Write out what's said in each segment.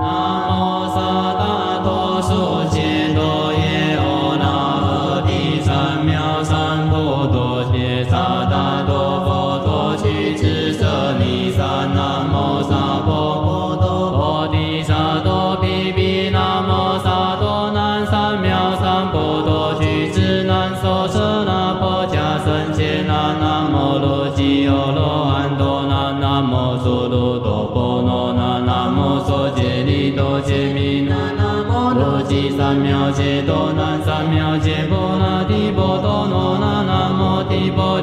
Amen.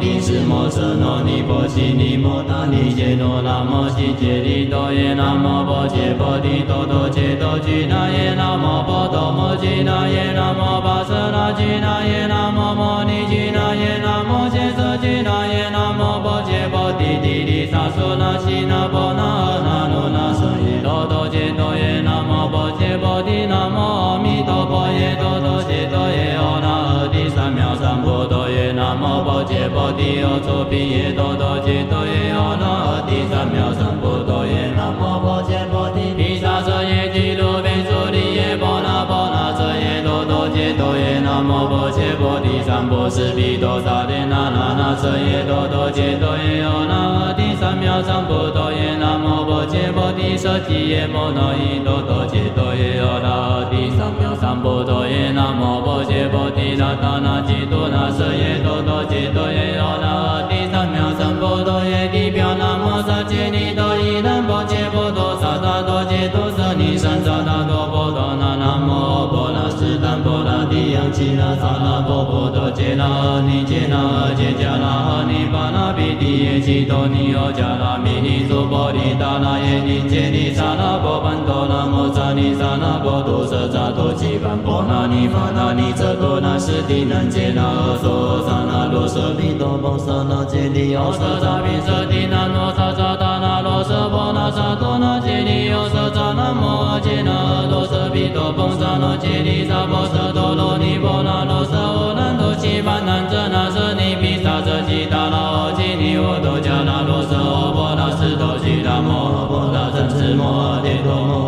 唵折母舍那尼波悉尼摩那尼揭啰那摩悉揭帝哆耶那摩婆揭婆帝哆哆揭哆俱那耶那摩婆哆摩俱那耶那摩跋奢那俱那耶那摩摩尼俱那耶那摩羯奢俱那耶那摩婆揭婆帝地利萨梭那悉那波那阿那卢那耶。陀陀揭陀耶，那摩波揭波帝，那摩阿弥陀佛耶，哆陀揭哆耶，阿那阿三藐三菩提耶，那摩波揭波帝，阿耨毗耶，陀哆揭哆耶，阿那阿三藐三菩提耶，那摩波揭。南无波伽波帝，三波斯毕多，萨殿那那那舍耶，哆多耶，那阿帝三藐三菩提。耶，南无薄伽伐帝，娑。耶，摩诃，耶，那啰延那伽多那耶，哆耶，那阿帝三藐三菩提。耶，南无薄伽伐帝，那。摩诃伽婆多，耶，南无薄伽伐帝，三曼陀阿逝迦，那阿僧祇阿逝迦帝，三曼多阿僧祇阿逝迦帝，多卢多那阿僧祇，耽波罗蜜扬起那萨那波波多揭那阿尼揭那阿揭迦那阿尼巴那比帝耶悉多尼哦迦那咪尼苏波利达那耶尼揭尼萨那波班多那摩萨尼萨那波多舍扎多吉班波那尼巴那尼哲那是帝南揭那阿娑萨那罗舍利多波萨那揭尼阿舍扎比舍帝南罗萨扎达那罗舍波那萨多那揭尼阿舍扎那摩阿揭那阿多舍比多波萨那揭尼扎。波萨多罗尼波那罗萨欧南多悉班难遮那舍尼比萨遮吉达拉诃悉尼沃多迦那罗萨波那斯多悉达摩诃波那真是摩诃哆。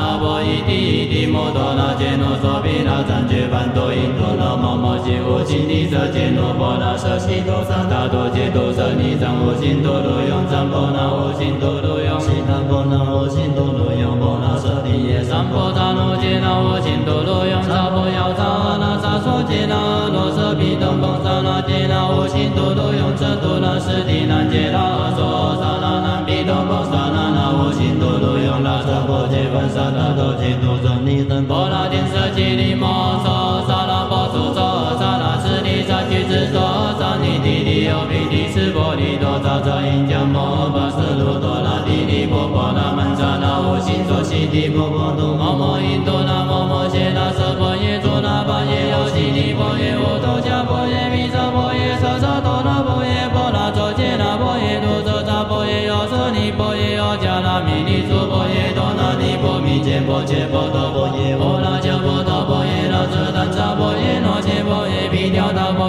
一伊一帝摩哆那揭罗娑毗那赞揭梵多依多罗摩摩揭无尽力色揭罗波那舍悉多桑达多杰多色尼赞无尽多罗勇赞波那无尽多罗勇悉南波那无尽多罗勇波那舍利耶三波萨诺揭那无尽多罗勇萨婆要萨阿那萨娑揭那罗舍比等波萨那揭那无尽多罗勇遮多那舍利难揭那阿娑。拉萨婆提文萨那多提多尊尼登波罗天色揭谛摩诃萨拉波苏菩萨拉斯提萨俱胝诃萨尼提提佛毗提斯波利多萨萨因迦摩巴斯鲁多佛提尼波波那曼萨那无心所悉提波波多摩摩因多那摩。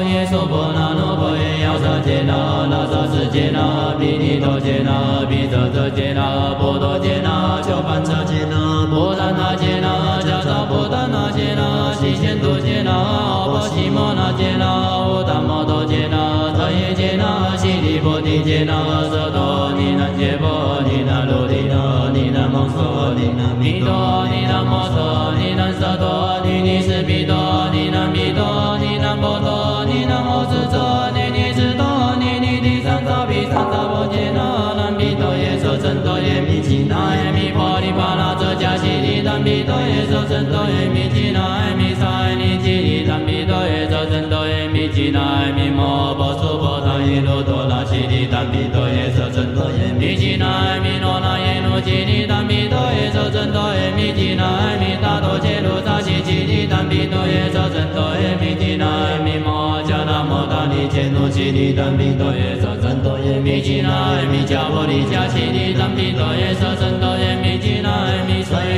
เ耶ซูโปรดนั่那โนเฟยยา多สัจเจ๊น波多าซาสึเจ๊那าปีนี้那ตเจ๊น多ปีศาจเจ้าเจ๊นาโผโตเจ๊นาโช舍多尼那น波尼那罗地那尼那รั尼那เ多尼那摩梭尼那ซ多尼尼斯比多地南比多耶娑僧多耶弥吉那耶弥沙耶尼吉利南比多耶娑僧多耶弥吉那耶弥摩波娑婆他耶罗多那悉地南比多耶娑僧多耶弥吉那耶弥罗那耶努吉利南比多耶娑僧多耶弥吉那耶弥达多揭罗扎悉吉利南比多耶娑僧多耶弥吉那耶弥摩迦那摩达利揭努吉利南比多耶娑僧多耶弥吉那耶弥迦波利迦悉利南比多耶娑僧多耶弥吉那耶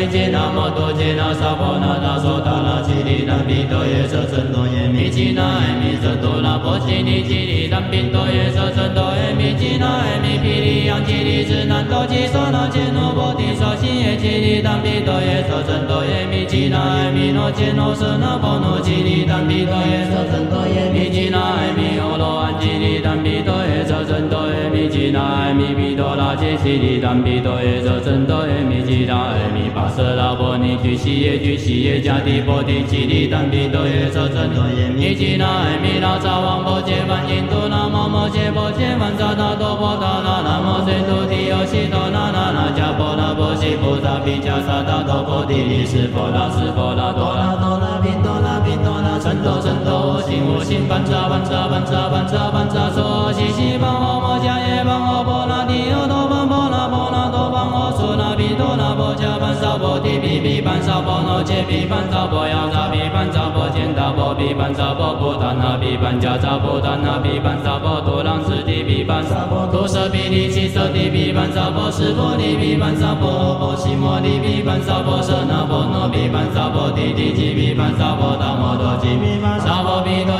揭那摩多揭那萨婆那那娑达那吉利南比多耶娑僧多耶弥吉那耶弥瑟多那波吉尼吉利南比多耶娑僧多耶弥吉那耶弥毗利央吉利支那多吉娑那揭那波提萨悉耶吉利南比多耶娑僧多耶弥吉那耶弥诺揭那舍那波那吉利南比多耶娑僧多耶弥吉那耶弥欧罗安吉利南比多耶娑僧多耶弥吉那耶弥毗多拉揭悉利南比多耶娑僧多耶弥吉那耶弥跋舍那波尼俱悉耶俱悉耶迦帝波提吉利南比多耶娑僧多耶弥吉那耶弥那扎王波揭梵音度那摩摩揭波揭梵扎那多波达那那摩僧徒提尤悉多那那那迦波那波悉菩萨毗迦萨埵多波提利斯婆那斯婆那多那多那宾多那宾多那称多称多我心我心般扎般扎般扎般扎般扎娑悉悉般吽摩迦耶般吽波那提欧多般波那波那多般吽苏那比多那波迦般萨婆提比比般萨婆那揭比般萨婆亚扎比般萨婆见大波比般萨婆波达那比般迦扎波达那比般萨婆多朗斯提比般萨婆多舍比利七舍提比般萨婆是波提比般萨婆波西摩尼比般萨婆舍那波诺比般萨婆提提吉比般萨婆达摩多吉比般萨婆比多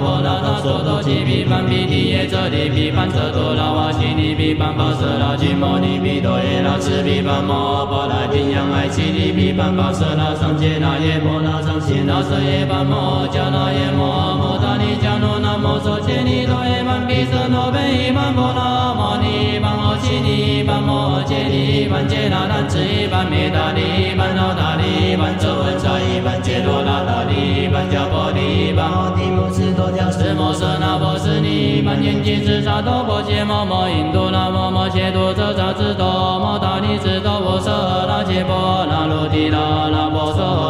婆那那娑多吉比般比提耶遮提比般遮多那瓦悉尼比般巴舍那吉摩尼比多耶那斯比般摩波那金央爱悉尼比般巴舍那上揭那耶摩那上悉那舍耶般摩迦那耶摩摩达尼迦那那摩娑揭尼多耶般比舍那贝伊般波那摩尼般摩悉尼般摩揭尼般揭那难智一般灭达利般那达利般遮文沙一般揭罗那达利般迦波利般摩提姆斯多是摩舍那波斯尼般严吉斯萨多婆伽摩摩印度那摩摩揭多遮扎兹多摩达利兹多波舍那揭波那罗提那那波舍那摩舍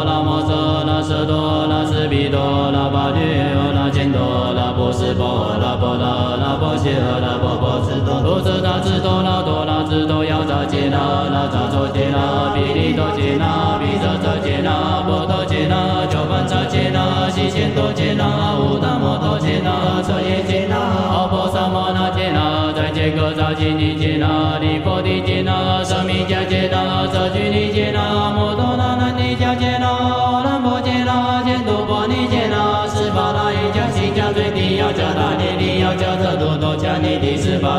जनाे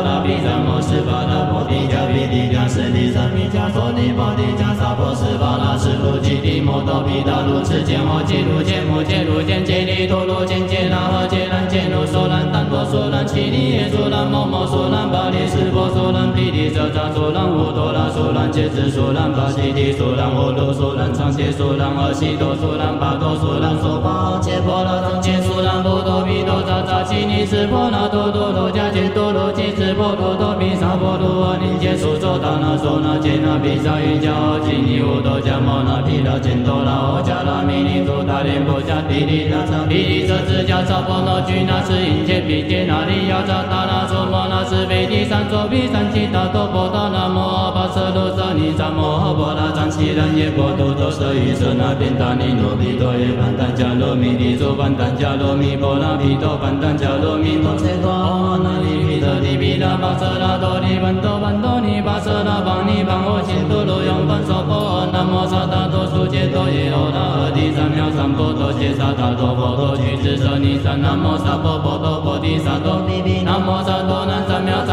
提斯巴达比萨摩斯巴达波提迦毗提迦舍利舍密迦娑提波提迦萨婆斯巴达斯卢吉提摩多毗达卢持揭摩揭卢揭摩揭卢揭揭利陀罗揭揭那诃揭兰揭罗娑兰但多娑兰只利耶娑兰摩摩娑兰巴利斯婆娑兰毗利遮扎娑兰无多那娑兰羯子娑兰巴悉提娑兰阿罗娑兰常揭娑兰阿悉多娑兰巴多娑兰娑巴揭婆那常揭娑兰波多毗多扎扎悉尼斯婆那多多罗迦揭多罗吉斯婆多多比萨婆罗阿尼揭苏周达那娑那揭那比萨瑜伽阿吉尼乌多迦摩那毗那揭多那阿迦那弥尼足达连波迦毗利那藏毗利遮支迦萨婆那居那斯因揭毗揭那利亚扎达那娑摩那斯非提三作毗三七大多波达那摩巴舍罗舍尼萨摩诃波那藏只兰耶波多多舍喻舍那边达尼罗毗多耶槃怛迦罗弥帝娑槃怛迦罗弥波那毗多槃怛迦罗弥多切多阿那利毗得利毗那巴舍那多利槃多槃多尼巴舍那邦尼邦我心多罗用般娑婆南无萨埵多苏揭多耶欧那阿提三藐三菩提揭萨埵多婆多俱胝舍尼三南无萨婆婆多菩提萨埵比比南无萨多南三藐三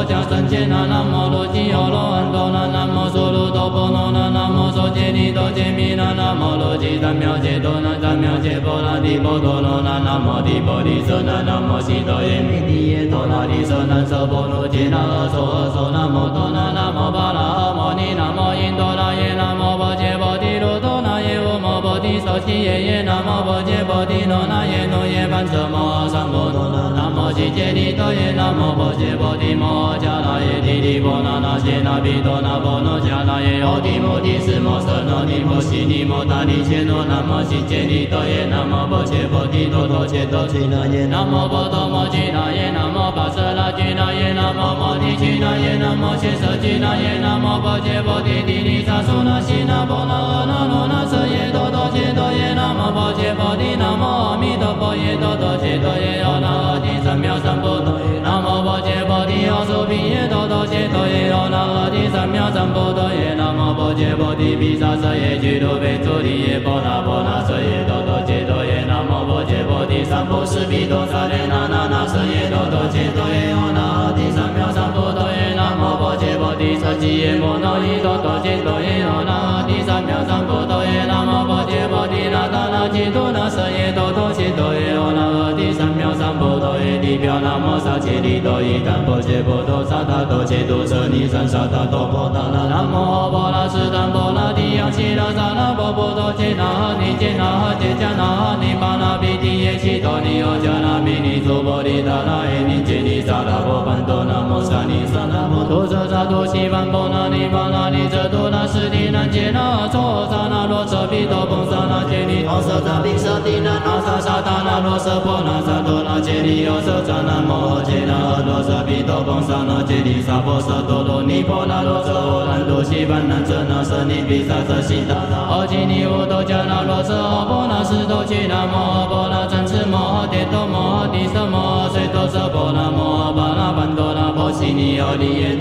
舍那婆迦僧伽那南无罗吉欧罗汉多那南无梭罗多波罗那南无娑羯尼多揭弥那那摩罗吉三藐解多那三藐解波罗提波多罗那那摩提婆提舍那那摩悉多耶弥提耶多那提舍那舍波罗揭那阿娑阿閦那摩多那那摩巴那阿摩尼那摩波提少七耶耶那摩巴揭波提罗那耶诺耶班奢摩三波多那那摩悉揭利多耶那摩巴揭波提摩迦那耶提提波那那揭那比多那波那迦那耶奥提摩提斯摩舍那尼摩悉尼摩达尼切诺那摩悉揭利多耶那摩巴揭波提多多揭多揭那耶那摩波多摩揭那耶那摩巴舍那揭那耶那摩摩提揭那耶那摩切舍揭那耶那摩巴揭波提提尼萨苏那悉那波那阿那罗那舍耶多摩揭波提那摩阿弥陀佛耶多多揭多耶阿那阿提三藐三菩提那摩巴揭波提阿苏毗耶多多揭多耶阿那阿提三藐三菩提耶那摩巴揭波提毗沙舍耶俱卢贝足提耶波那波那舍耶多多揭多耶那摩巴揭波提三波斯毗多萨耶那那那舍耶多多揭多耶阿那阿提三藐三菩揭波提萨吉耶摩那依多多揭多耶阿那阿提三藐三菩提耶那摩巴揭波提那达那揭多那舍耶多多揭多耶阿那阿提三藐三菩提耶地表那摩萨揭利多伊丹波揭波多萨他多揭多舍尼三萨他多波那那那摩波那斯丹波那提央悉那萨那波波多揭那哈尼揭那哈揭迦那哈尼巴那比提耶悉多尼欧迦那比尼娑婆利达那耶尼揭尼萨那波班多那摩萨尼萨那摩多舍萨多西班波那尼巴那尼遮多那斯提南揭那措萨那罗舍毗多 pomo 萨那揭尼多舍萨毗舍提那那萨萨达那罗舍波那萨多那揭尼欧舍萨那摩揭那阿罗舍毗多 pomo 萨那揭尼萨婆舍多罗尼波那罗舍欧兰多西班那遮那舍尼毗萨舍悉达那阿基尼乌多迦那罗舍欧波那斯多揭那摩波那参翅摩帝多摩帝舍摩随多舍波那摩巴那班多那波悉尼欧利耶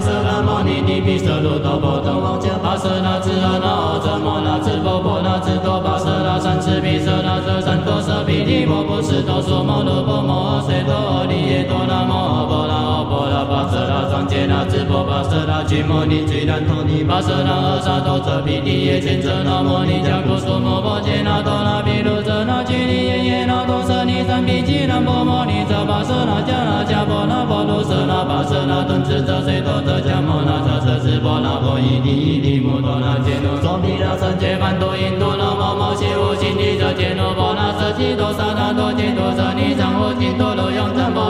舍耶巴舍那摩尼帝毗舍卢多波多王迦巴舍那智阿那阿遮摩那智波波那智多巴舍那三次毗舍那遮三多舍毗提波波斯多娑摩罗波摩随多利耶多那摩波那阿波那巴舍那上揭那智波巴舍那俱摩尼俱兰陀尼巴舍那阿萨多遮毗提耶前遮那摩尼迦古苏摩波揭那多那毗卢舍尼三毗只南婆摩尼遮巴舍那迦那迦波那波卢舍那巴舍那顿智遮随多者迦摩那遮遮智波那波伊提伊提摩多那揭罗娑毗那僧揭梵多因多那摩摩悉无心地者揭罗波那舍悉多萨那多揭多舍尼藏无尽多罗用真波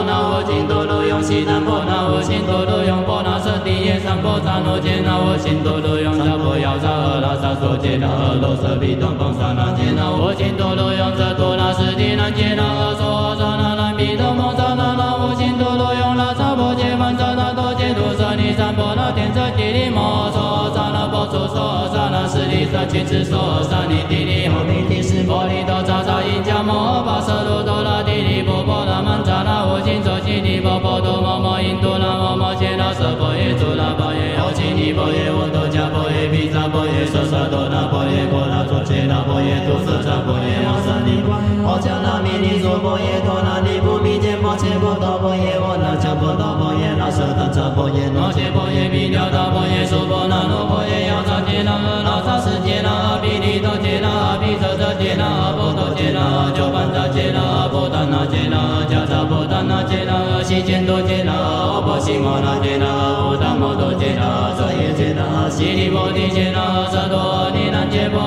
用悉南波那无尽多罗用波那舍地耶三波萨那揭那无尽多罗用迦婆药沙阿那沙所揭那阿罗舍毗多 pomo 萨那揭那无尽多罗用遮多那斯提南揭那阿閦阿閦那南毗多摩萨那那无尽多罗用那沙婆揭梵萨那多揭多舍尼三波那天遮吉利摩娑萨那波娑娑萨那斯利舍俱胝娑萨尼提尼后毗提斯婆利多扎扎因迦摩巴舍卢多那提利波波那曼扎那无尽周悉提波波多摩摩因多那摩摩揭那舍婆耶祖那波耶欧悉尼波耶无多迦波耶毗沙波耶舍舍多那波耶波那作揭那波耶多舍迦波耶摩萨尼波欧迦那弥尼娑波耶多那尼布密揭摩切波多波耶我那迦波多波耶那舍那迦波耶那切波耶毗寮大波耶娑婆那罗波耶药叉揭那阿那萨斯揭那阿毗利多揭那阿毗舍遮揭那阿波多揭那阿鸠槃扎揭那阿波达那揭那阿迦萨波达那揭那悉见多揭那阿波悉摩那揭那阿无达摩多揭那阿舍耶揭那阿悉利波提揭那阿舍多阿尼喃揭波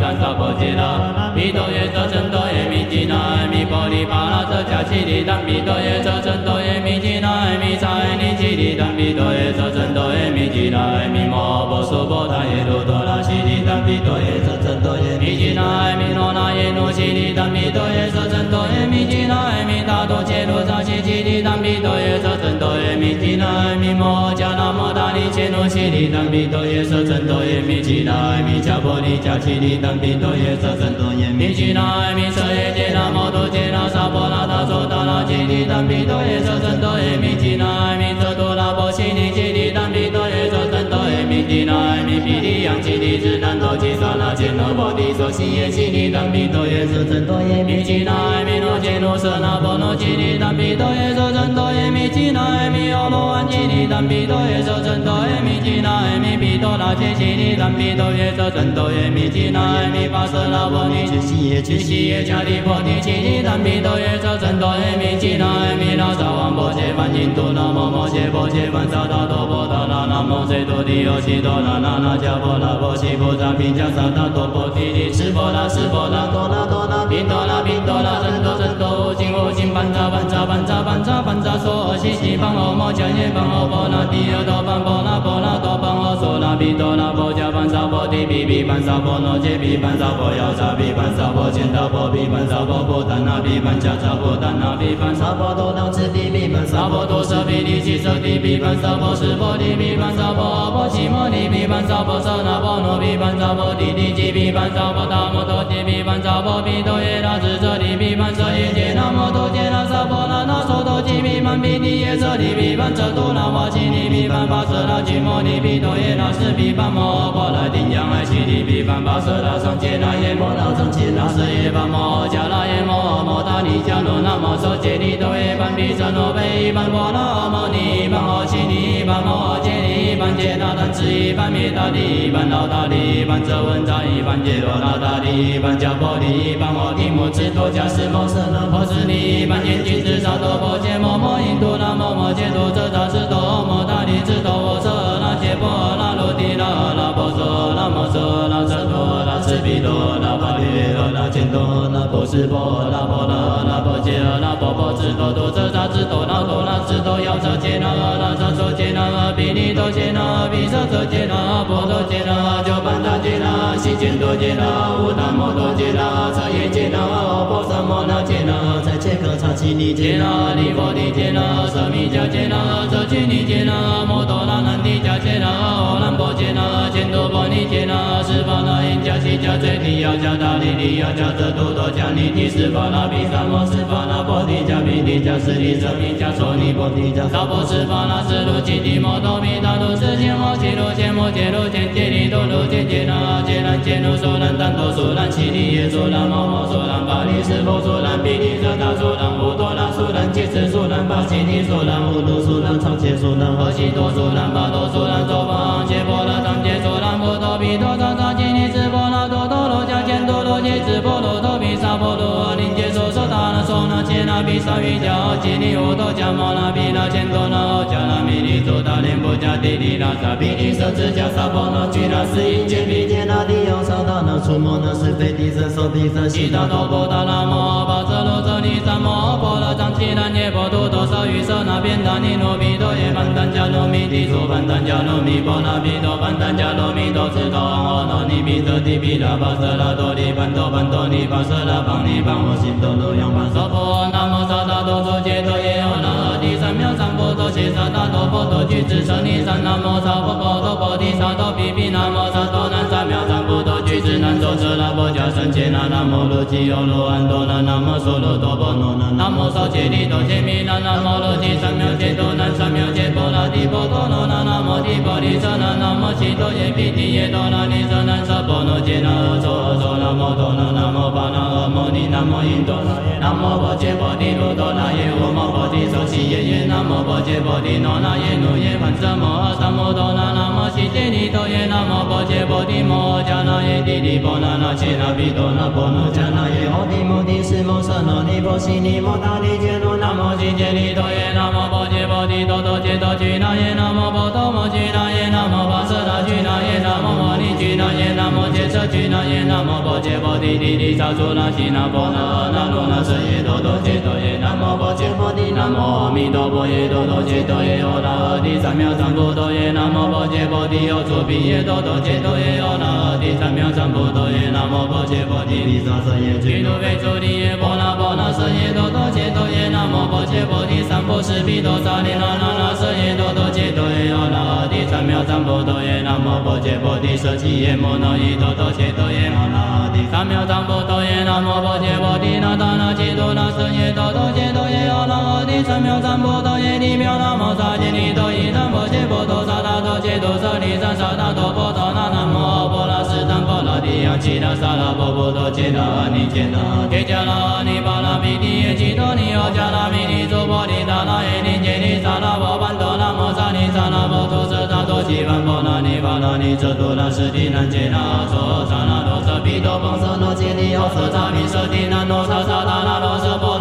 三萨毗三萨婆揭那弥陀耶遮僧多耶弥吉那阿弥婆利巴那遮迦悉利当，弥陀耶遮僧多耶弥吉那阿弥萨耶尼憍利怛毗多耶遮真多耶弥吉那阿弥摩婆娑婆他耶卢多那悉利怛毗多耶遮真多耶弥吉那阿弥罗那耶努悉利怛毗多耶遮真多耶弥吉那阿弥达多揭罗扎悉憍利怛毗多耶遮真多耶弥吉那阿弥摩迦那摩达利揭罗悉利怛毗多耶遮真多耶弥吉那阿弥迦婆利迦憍利怛毗多耶遮真多耶弥吉那阿弥舍耶揭那摩多揭那萨婆那他说达那憍利怛毗多耶遮真多耶弥吉那阿弥遮多那波悉尼憍利怛毗多耶遮真多耶弥帝那阿弥毗利央憍利支难多吉萨那揭那波提娑西耶悉尼怛毗多耶娑僧多耶密吉那艾弥罗揭罗舍那波罗揭尼怛毗多耶娑僧多耶密吉那艾弥欧罗安揭尼怛毗多耶娑僧多耶密吉那艾弥毗多那揭悉尼怛毗多耶娑僧多耶密吉那艾弥跋舍那波尼揭悉耶揭悉耶迦提波提揭尼怛毗多耶娑僧多耶密吉那艾弥那沙王波揭梵净土那摩摩揭波揭梵萨埵多波达那那摩錇多帝欧悉多那那那迦波那波悉菩萨毗迦萨埵多波提利湿婆那湿婆那多那多那宾多那宾多那僧多僧多无尽无尽般匝般匝般匝般匝般匝所阿摩迦叶梵欧婆那帝尔多般婆那婆那多般欧所那毗多那婆迦般娑婆提毗毗般娑婆诺揭毗般娑婆妖刹毗般娑婆乾闥婆毗般娑婆波怛那毗般迦叶波怛那毗般娑婆多当次第毗般娑婆多舍毗尼悉舍地毗般娑婆湿婆提毗般娑婆阿婆只摩尼毗般娑婆舍那波罗毗般娑婆提提鸡毗般娑婆达摩多揭毗般娑婆毗多耶那智者毗般舍耶揭那摩多揭那娑婆多揭毗般毗尼耶舍提毗般遮多那瓦悉尼毗般跋舍那居摩尼毗多耶那是毗般摩婆罗丁央爱悉尼毗般跋舍那上揭那耶摩那上揭那舍耶般摩迦那耶摩摩达尼迦罗那摩娑揭尼多耶般毗舍那呗般波那摩尼般阿悉尼般摩揭尼般揭那怛智一般灭大利般老大利般遮文杂一般揭罗那大利般迦波利般摩提摩智多迦湿摩舍那婆斯尼般严净智萨埵婆伽摩摩印度那摩摩揭多遮扎智多摩达利智多我舍那揭波那罗提那那婆娑那摩舍那次毗多那巴列那干多那波湿婆那婆那那婆揭那婆婆智多多遮扎智多那多那智多妖遮揭那那遮遮揭那毗尼多揭那毗舍遮揭那波多揭那鸠般达揭那悉见多揭那无达摩多揭那彻夜揭那阿婆萨摩那揭那在切可察只尼揭那利波提揭那舍密迦揭那遮俱尼揭那摩多那难提迦揭那阿难婆揭那干多波尼揭那十方那因迦悉迦最提要迦大利利要迦遮度多迦尼提十方那毗萨摩十方那波提迦毗提迦舍利舍密迦娑尼波提迦萨婆十方那斯卢悉提摩多弥达多世间摩揭罗揭摩揭罗揭揭尼多罗揭揭那揭兰揭罗娑兰但多娑兰悉尼耶娑兰摩摩娑兰巴利湿婆娑兰毗尼遮那娑兰无多那娑兰揭示娑兰巴悉尼娑兰无多娑兰常揭娑兰阿悉多娑兰巴多娑兰周方揭波罗当揭娑兰波多毗多藏揭湿婆罗多比萨婆罗林揭娑娑达那娑那揭那比萨瑜伽揭尼欧多迦摩那比那千多那迦那弥利周达连波迦帝利那萨毗尼舍智迦萨婆那居那斯因揭毗揭那帝勇萨达那出摩那是非帝舍受帝舍悉达多波达那摩诃波罗遮尼萨摩婆罗藏只南耶波多多舍喻舍那遍大尼罗毗多耶般怛迦罗弥帝娑般怛迦罗弥波那毗多般怛迦罗弥多智多阿耨尼毗舍提毗那跋舍那多利般多般多尼跋舍那怦尼怦我心多罗仰般娑婆南无萨埵多作揭多耶阿那帝三藐三菩提悉萨埵多婆多俱胝舍尼三南无萨婆婆多菩提萨埵比毗南无萨多南南周舍那波迦僧伽那南无卢吉欧罗安多那南无娑罗多波罗那南无少揭尼多揭弥那南无罗睈三藐揭多那三藐揭波那提婆多罗那南无提婆提舍那南无悉多耶毗提耶多那尼舍南舍波罗揭那阿銮阿銮那摩多那南无巴那阿摩尼南无印多那耶南无婆揭婆提卢多那耶无摩婆提娑悉耶耶南无婆揭婆提那那耶努耶盘舍摩诃萨摩多那南无悉揭尼多耶南无婆揭婆提摩迦那耶帝利波那那揭那毗多那波那迦那耶阿提摩提湿摩舍那尼波悉尼摩达利揭罗南无悉揭尼多耶南多多吉多吉那耶那摩婆多摩吉那耶那摩跋舍那吉那耶那摩摩尼吉那耶那舍俱那耶南无婆揭婆提提提萨埵那悉那婆那阿那罗那舍耶多多揭多耶南无婆揭婆提南无阿弥陀佛耶多多揭多耶阿那阿帝三藐三菩提耶南无婆揭婆提有出彼耶多多揭多耶阿那阿帝三藐三菩提耶南无婆揭婆提毗沙舍耶俱卢非诸提耶波那波那舍耶多多揭多耶南无婆揭婆提三波施毗多沙利那那那舍耶多多揭多耶阿那阿帝三藐三菩提耶南无婆揭婆提舍七耶摩那依多多揭多耶阿那帝三藐三菩提耶南无婆揭婆提那达那揭多那舍耶多多揭多耶阿那阿帝三藐三菩提耶利妙那摩萨揭尼多依南婆揭婆多萨埵多揭多舍利三萨埵多波多那南无阿婆那斯坦婆那央吉那萨拉波波多杰那尼杰那揭迦那尼巴那比提耶吉多尼欧迦那弥尼娑婆尼达那巴那尼遮多那斯提南杰那娑萨那罗舍毗多邦舍那揭尼奥舍扎弥舍提那罗萨萨那那罗舍波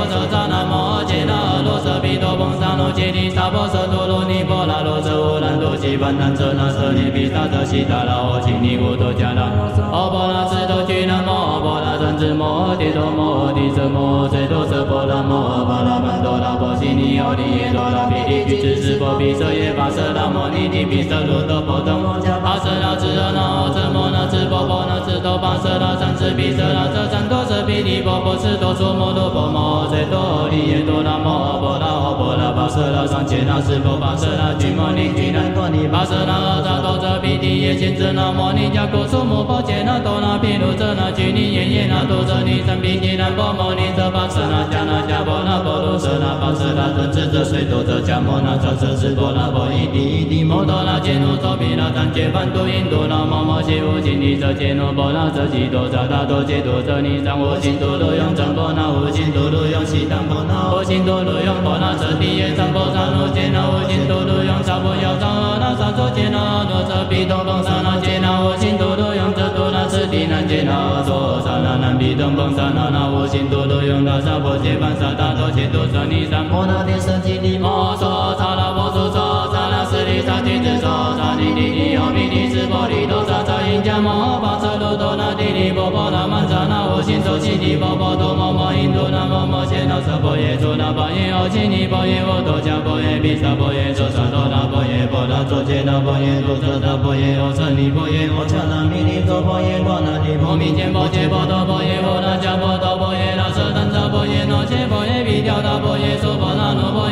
那揭尼欧舍扎那摩揭那罗舍毗多邦萨那揭尼萨婆舍多罗尼波那罗舍乌兰多吉梵那遮那舍尼毗萨遮悉达那欧吉尼乌多迦那欧婆那智多居那摩婆那三智摩地多摩地舍摩最多舍婆那摩巴拉曼多拉波悉尼欧利耶多拉毗利俱胝室波毗舍耶跋舍那摩尼提毗舍卢多波多摩迦跋舍那智阿那欧遮摩那智波波那多跋舍那三智毗舍那遮三多舍毗利波波斯多娑摩多波摩最多利耶多那摩波那欧婆那跋舍那上伽那斯波跋舍那俱摩尼俱难多尼跋舍那阿扎多遮毗提耶贤者那摩尼迦果娑摩波伽那多那毗卢遮那俱尼耶耶那多遮尼三毗揭南波摩尼遮跋舍那迦那迦波那波罗舍那跋舍那遮智者随多遮迦摩那遮舍斯波那波伊帝伊帝摩多那揭那周毗那三界梵度因度那摩摩悉无尽尼遮揭那波那遮吉多扎达多揭多遮尼三无尽度卢用正波那无尽度卢用悉当波那无尽度卢用波那遮地耶三波三无揭那无尽度卢用三波要藏那三作揭那多遮毗多邦萨那揭那无尽多次第难揭那娑萨那南毗多邦萨那那无尽度卢用那萨婆揭般萨达多揭多遮尼三摩那天舍吉利摩娑萨那波娑娑萨那斯里萨提智娑萨尼提尼尼波利多萨萨因迦摩巴瑟卢多那提尼波波那曼扎那无尽周悉提波波多摩摩因度那摩摩揭那舍波耶娑那巴耶欧吉尼波耶沃多迦波耶毗萨波耶娑萨多那波耶波那周揭那波耶多遮那波耶欧舍尼波耶欧迦那弥尼娑婆耶多那尼波弥揭波揭波多波耶波那迦波多波耶那舍但扎波耶那揭波耶毗调大波耶娑婆那罗波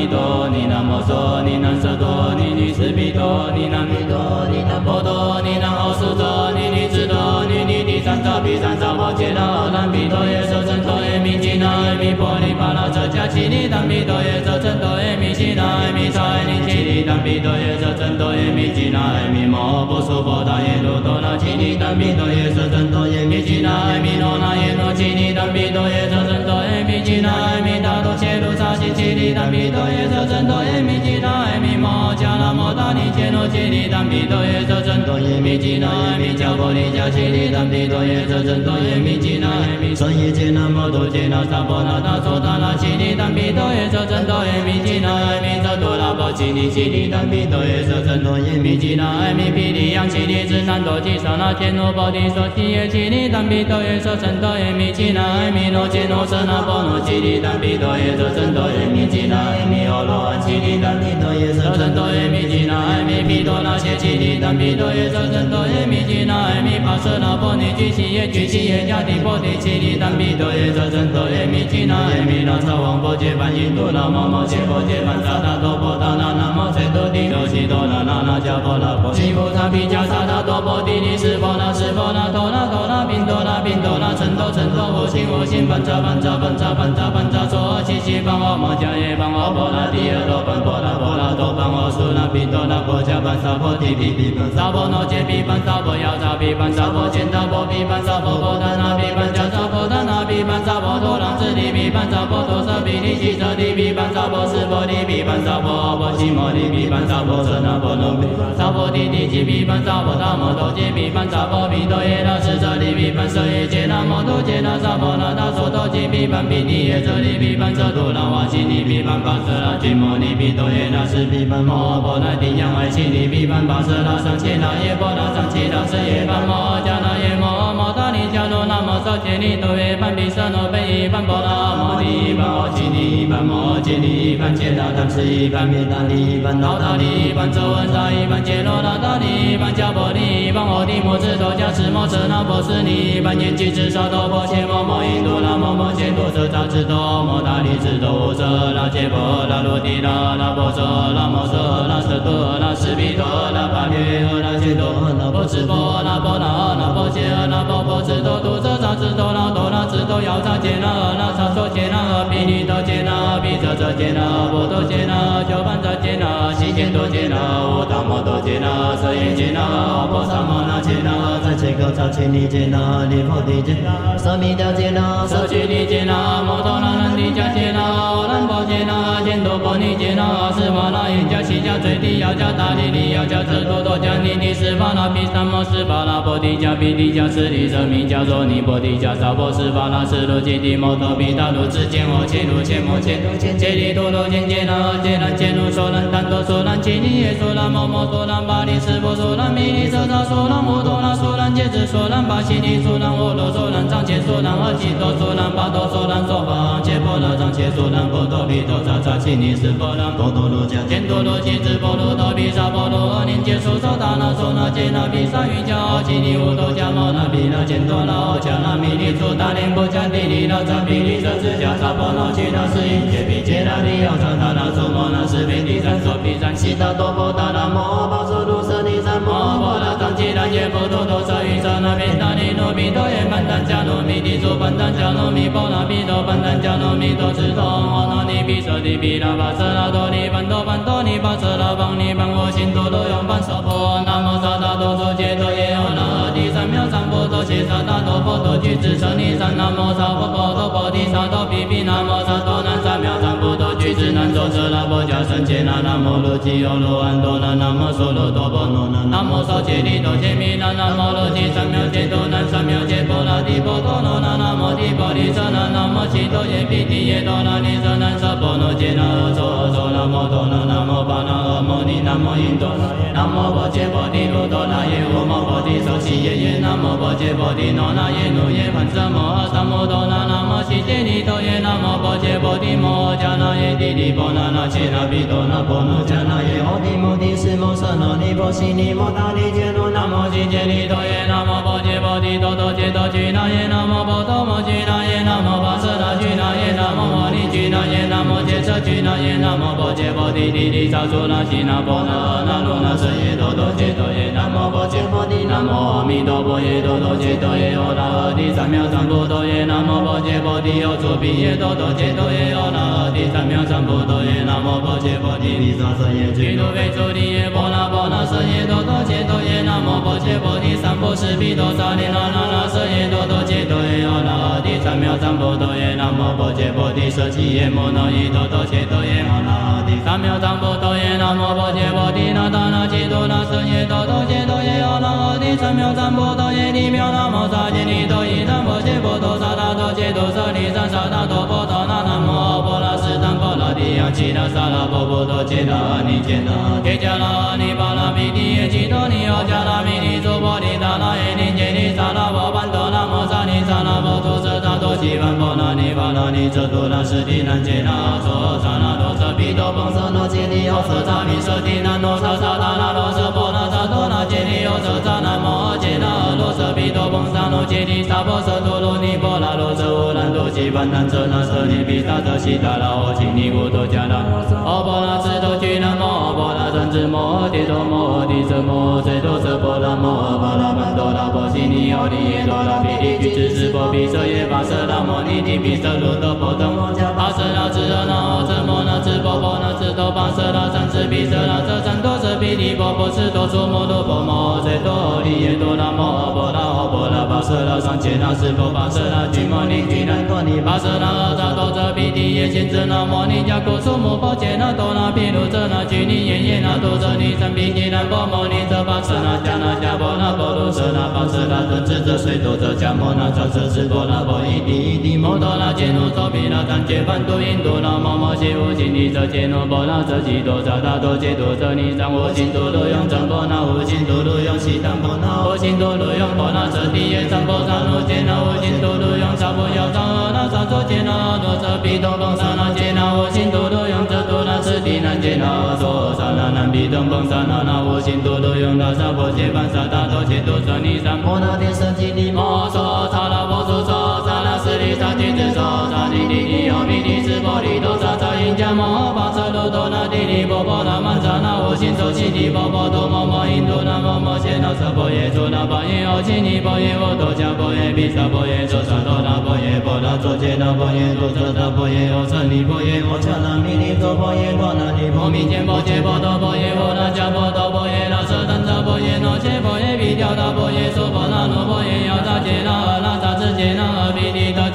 弥多尼那摩娑尼那舍多尼尼斯毗多尼那弥多尼那波多尼那欧苏多尼尼智多尼尼第三匝毗三匝波揭那阿难毗多耶舍真多耶弥吉那耶弥波尼巴那遮迦憍尼但毗多耶舍真多耶弥吉那耶弥刹耶尼憍尼但毗多耶舍真多耶弥吉那耶弥摩波娑婆达耶卢多那憍尼但毗多耶舍真多耶弥吉那耶弥罗那耶罗憍尼但毗多耶舍真弥吉那耶弥达多切卢萨悉憍尼但毗多耶舍真多耶弥吉那耶弥摩迦那摩达尼揭那憍尼但毗多耶舍真多耶弥吉那耶弥迦波尼迦憍尼但毗多耶舍真多耶弥吉那耶弥舍耶揭那摩多揭那萨婆那达娑达那憍尼但毗多耶舍真多耶弥吉那耶弥遮多拉波憍尼憍尼但毗多耶舍真多耶弥吉那耶弥毗利央憍尼智难多吉萨那揭那波提娑提耶憍尼但毗多耶舍真多耶弥吉那耶弥罗揭那舍那波罗憍尼但毗多耶舍真多耶弥吉那耶弥欧罗汉憍尼但毗多耶舍真多耶弥吉那耶弥毗多那邪憍尼但毗多耶舍真多耶弥吉那耶弥跋舍那波尼俱悉耶俱悉耶迦帝波提憍尼但毗多耶舍真多耶弥吉那耶弥那沙王波揭槃因度那摩摩揭波揭槃萨达多波达那那摩錞多帝罗悉多那那那迦波那波悉菩萨毗迦萨达多波帝尼斯波那斯波那多那多那宾多那宾多那称多称多无性无性般扎般扎般扎般扎般扎娑七七般阿摩迦耶般阿波那帝阿罗般波那波那多般阿苏那宾多那波迦般萨婆提毗毗般萨婆那揭毗般萨婆要扎毗般萨婆见达波毗般萨婆波达那毗般迦萨婆达那毗般萨婆多朗智利毗般萨婆多舍毗尼悉舍地毗般萨婆斯波利毗般萨婆阿波悉摩利毗般萨婆舍那波罗毗萨婆提提吉毗般萨婆达摩多揭毗般萨婆毗多耶那斯舍利毗般舍耶揭那摩多揭那萨婆那达娑多揭毗般毗尼耶舍利毗般舍多那瓦悉尼毗般跋舍那俱摩尼毗多耶那斯毗般摩波那帝央爱悉尼毗般跋舍那上伽那耶波那上伽那舍耶般摩迦那耶摩摩达尼迦罗那摩娑揭尼多耶般毗舍那呗伊般波那摩尼般阿悉尼般摩揭尼般揭那当时一般灭达尼般老达尼般周文萨一般揭罗那达尼般迦波尼般阿提摩智多迦持摩舍那波斯尼般焰俱胝萨埵波切摩摩因度那摩摩揭多舍扎智多摩达尼智多无舍那揭波那罗提那那波舍那摩舍那舍多那斯比多那巴列阿那揭多那波斯波那波那那波揭那波波斯多多遮扎兹多那多那兹多要扎揭那阿那萨所揭那阿毗尼多揭那阿毗遮遮揭那阿波多杰那阿鸠槃扎揭那阿悉见多杰那阿无达摩多杰那阿舍耶杰那阿在切尼揭那阿离婆提揭那阿舍密迦揭那阿舍居尼揭那摩多那难提迦揭那阿阿难波揭那阿犍多波尼揭那阿斯巴那耶迦悉迦最地要迦大利利要迦遮多多迦尼尼斯巴那毗三摩斯巴那波提迦毗提迦舍利舍密迦陀尼波提迦萨婆斯巴那斯罗揭帝摩多毗达卢智见我切卢切摩切卢切揭利多罗揭揭那揭那揭卢说南怛多说南揭尼耶说南摩摩说南巴利斯波说南弥利舍他说南摩多那说南羯子说南巴悉尼说南阿罗说南藏伽说南阿吉多说南巴多说南娑婆揭婆那藏伽说南波多毗多扎扎憍尼斯波南波多罗迦犍多罗伽智波罗多毗沙波罗阿念揭说说大那说那揭那毗沙瑜伽阿吉尼乌多迦摩那毗那犍多那阿迦那弥利出大连波迦帝利那扎毗利舍智迦萨婆那耆那斯音揭毗揭那利要扎他那娑摩那斯毗帝三所毗三悉达多波达那摩巴娑卢舍利三摩波那藏只那耶波多多舍喻舍那毗那尼罗毗多耶曼丹迦罗弥帝娑班丹迦罗弥波那毗多班丹迦罗弥多智多阿那尼毗舍帝毗那巴舍那多尼班多班多尼巴舍那邦尼班我心多多用班娑婆那摩萨达多娑揭多耶阿那帝三藐三菩提伽萨达多佛多俱胝舍利三南无萨婆婆多菩提萨多比比那摩萨多南三藐三南銶奢那波迦僧伽那南无罗睈罗罗安多那南无娑罗多波罗那南无少揭利多揭弥那南无罗睈三藐揭多南三藐揭波那提婆多那南无提婆提舍那南无悉多耶毗提耶多那尼舍南舍波那揭那阿銮阿銮那摩多那南无巴那阿摩尼南无因多那耶南无波揭波提卢多那耶无摩波提受持耶耶南无波揭波提那耶努耶槃舍摩诃萨摩多那南无悉揭利多耶南无波揭波提摩迦那耶帝利波那那揭那毗多那波那迦那耶阿提摩提斯摩舍那尼波悉尼摩他利揭罗南无悉揭利多耶南无波揭波提多多揭多俱那耶南无波多摩俱那耶南无巴舍那俱那耶南无摩尼俱那耶南无羯舍俱那耶南无波揭波提提利萨出那悉那波那阿那鲁那舍耶多多揭多耶南无波揭波提南无阿弥陀佛耶多多揭多耶阿那阿帝三藐三菩提耶南无波揭波地有诸比耶多多揭多耶阿那阿帝三藐三菩提耶南无波揭波提毗沙舍耶俱卢吠诸提耶波那波那舍耶多多揭多耶南无波揭波提三波斯毗多沙利那那那舍耶多多揭多耶阿那阿帝三藐三菩提南无波揭波提舍只耶摩那耶多多揭多耶阿那阿帝三藐三菩提耶南无波揭波提那大那揭多那舍耶多多揭多耶阿那阿帝三藐三菩提耶利妙那摩萨揭利多伊三波揭波多萨达多揭多舍利三萨达多波多那南无阿婆那斯坦波罗提央耆那萨那波波多揭那阿尼揭那揭迦那阿尼巴那毗提。耶只多尼奥迦那弥利娑婆提达那耶多舍他多悉梵波那尼巴那尼遮多那斯提南揭那阿銮萨那多舍毗多邦舍那揭利奥舍扎弥舍提南多萨萨达那罗舍波那萨多那揭利奥舍扎那摩揭那阿罗舍毗多邦萨那揭利萨婆舍多罗尼波那罗舍乌兰多悉梵那遮那舍利毗沙遮悉达那阿悉尼乌多迦那阿婆那智多俱那摩阿婆那三智摩提多摩提舍摩最多舍波那摩阿巴那曼多那波悉尼奥利耶多那毗利俱胝斯波毗舍耶巴舍那摩尼提毗舍卢多波多摩迦巴舍那智阿那阿遮摩那智波波那智多巴舍那三智毗舍那遮三多舍毗利波波斯多娑摩多波摩最多利耶多那摩阿婆那阿波那巴舍那上伽那斯波巴舍那俱摩尼俱那尼巴舍那阿扎多遮毗提耶贤者那摩尼迦古苏摩波揭那多那毗卢遮那俱尼耶耶那多遮尼三毗揭那波摩尼遮巴舍那迦那迦波那波卢舍那巴舍那遮智遮水多遮迦摩那遮遮智波那波伊提伊提摩多那揭那周毗那三揭梵度因度那摩摩悉无悉尼遮揭那波那遮吉多扎达多揭多遮尼三无尽度卢用真波那无尽度卢用悉当波那无尽度卢用波那遮提耶三波萨那揭那无尽度卢用萨婆要萨阿那萨作揭那多遮毗多邦萨那揭那无尽度卢用遮多那斯提南揭那多萨那南毗东邦萨那那无尽度卢用那萨婆揭梵萨达多揭多遮尼三波那天舍吉利摩娑萨那波苏娑萨那斯利萨提智娑萨尼提尼奥弥提斯波利多萨萨因迦摩巴舍卢多那提利波波那曼萨那心咒悉地波波多摩摩印度南无摩羯那瑟波耶娑那波耶奥奇尼波耶沃多迦波耶毗沙波耶娑沙多那波耶波那卓羯那波耶多遮那波耶奥舍尼波耶摩迦那弥尼多波耶多那尼波密揭波揭波多波耶波那迦波多波耶那舍但扎波耶那揭波耶毗调那波耶娑波那罗波耶雅扎揭那那扎支揭那毗尼多揭那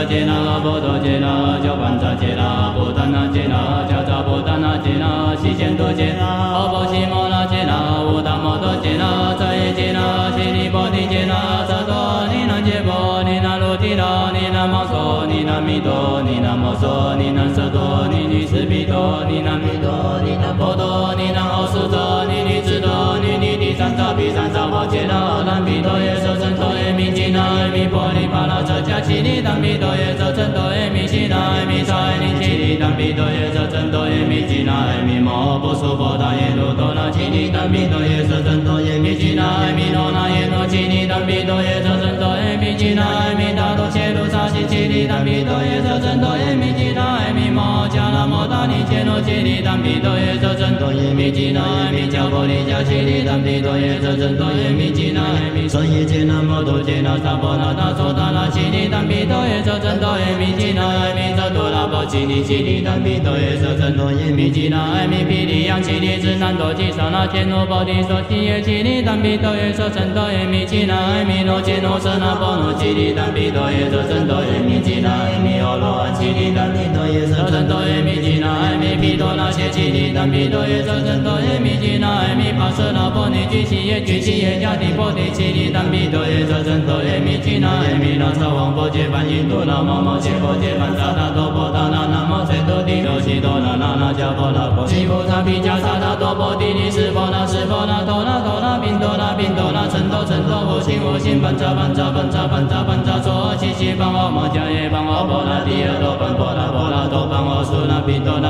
毗沙遮揭那波多揭那迦栴扎揭那波达那揭那迦扎波达那揭那悉贤多揭那阿波悉摩那揭那乌达摩多揭那遮耶揭那悉利波提揭那萨多尼那揭波尼那罗提那尼那摩娑尼那弥多尼那摩娑尼那舍多尼尼斯毗多尼那弥多尼那波多尼那奥苏多尼尼智多尼尼第三匝毗三匝波揭那南毗多耶舍身多耶密吉那阿弥波尼巴那遮迦奇尼南毗多耶舍身多耶密西那阿弥沙耶尼奇尼南毗多耶舍身多耶密吉那阿弥摩波娑婆达耶罗多那奇尼南毗多耶舍身多耶密吉那阿弥罗那耶罗奇尼南毗多耶舍身多耶密吉那阿弥达多切鲁萨悉奇尼南毗多耶舍身多耶密吉那阿弥摩迦那摩达尼切罗奇尼南毗多耶舍身多耶密吉那阿弥迦波利迦奇尼南毗多耶舍身多耶密吉那阿弥舍耶揭那摩多揭那萨婆那达娑达那悉尼南毗多耶舍身多耶密吉那耶弥遮多拉波奇尼奇尼南毗多耶舍身多耶密吉那阿弥毗利央奇尼支南多吉萨那天罗波提娑提耶奇尼南毗多耶舍身多耶密吉那阿弥罗揭罗舍那波罗奇尼南毗多耶舍身多耶密吉那阿弥欧罗安奇尼南毗多耶舍身多耶密吉那阿弥毗多那些奇尼南毗多耶舍身多耶密吉那阿弥帕舍那波尼居西耶居西耶迦提波提奇尼南毗多耶舍身多耶密吉那阿弥那沙王波揭梵印度那摩摩揭波揭梵萨那多波达那那摩锤多帝罗西多那那那迦波那波悉菩萨毗迦萨那多波帝尼是波那是波那多那多那宾多那宾多那成多成多佛心佛心般扎般扎般扎般扎般扎娑悉悉般阿摩迦耶般阿波那提耶多般波那波那多般阿苏那宾多那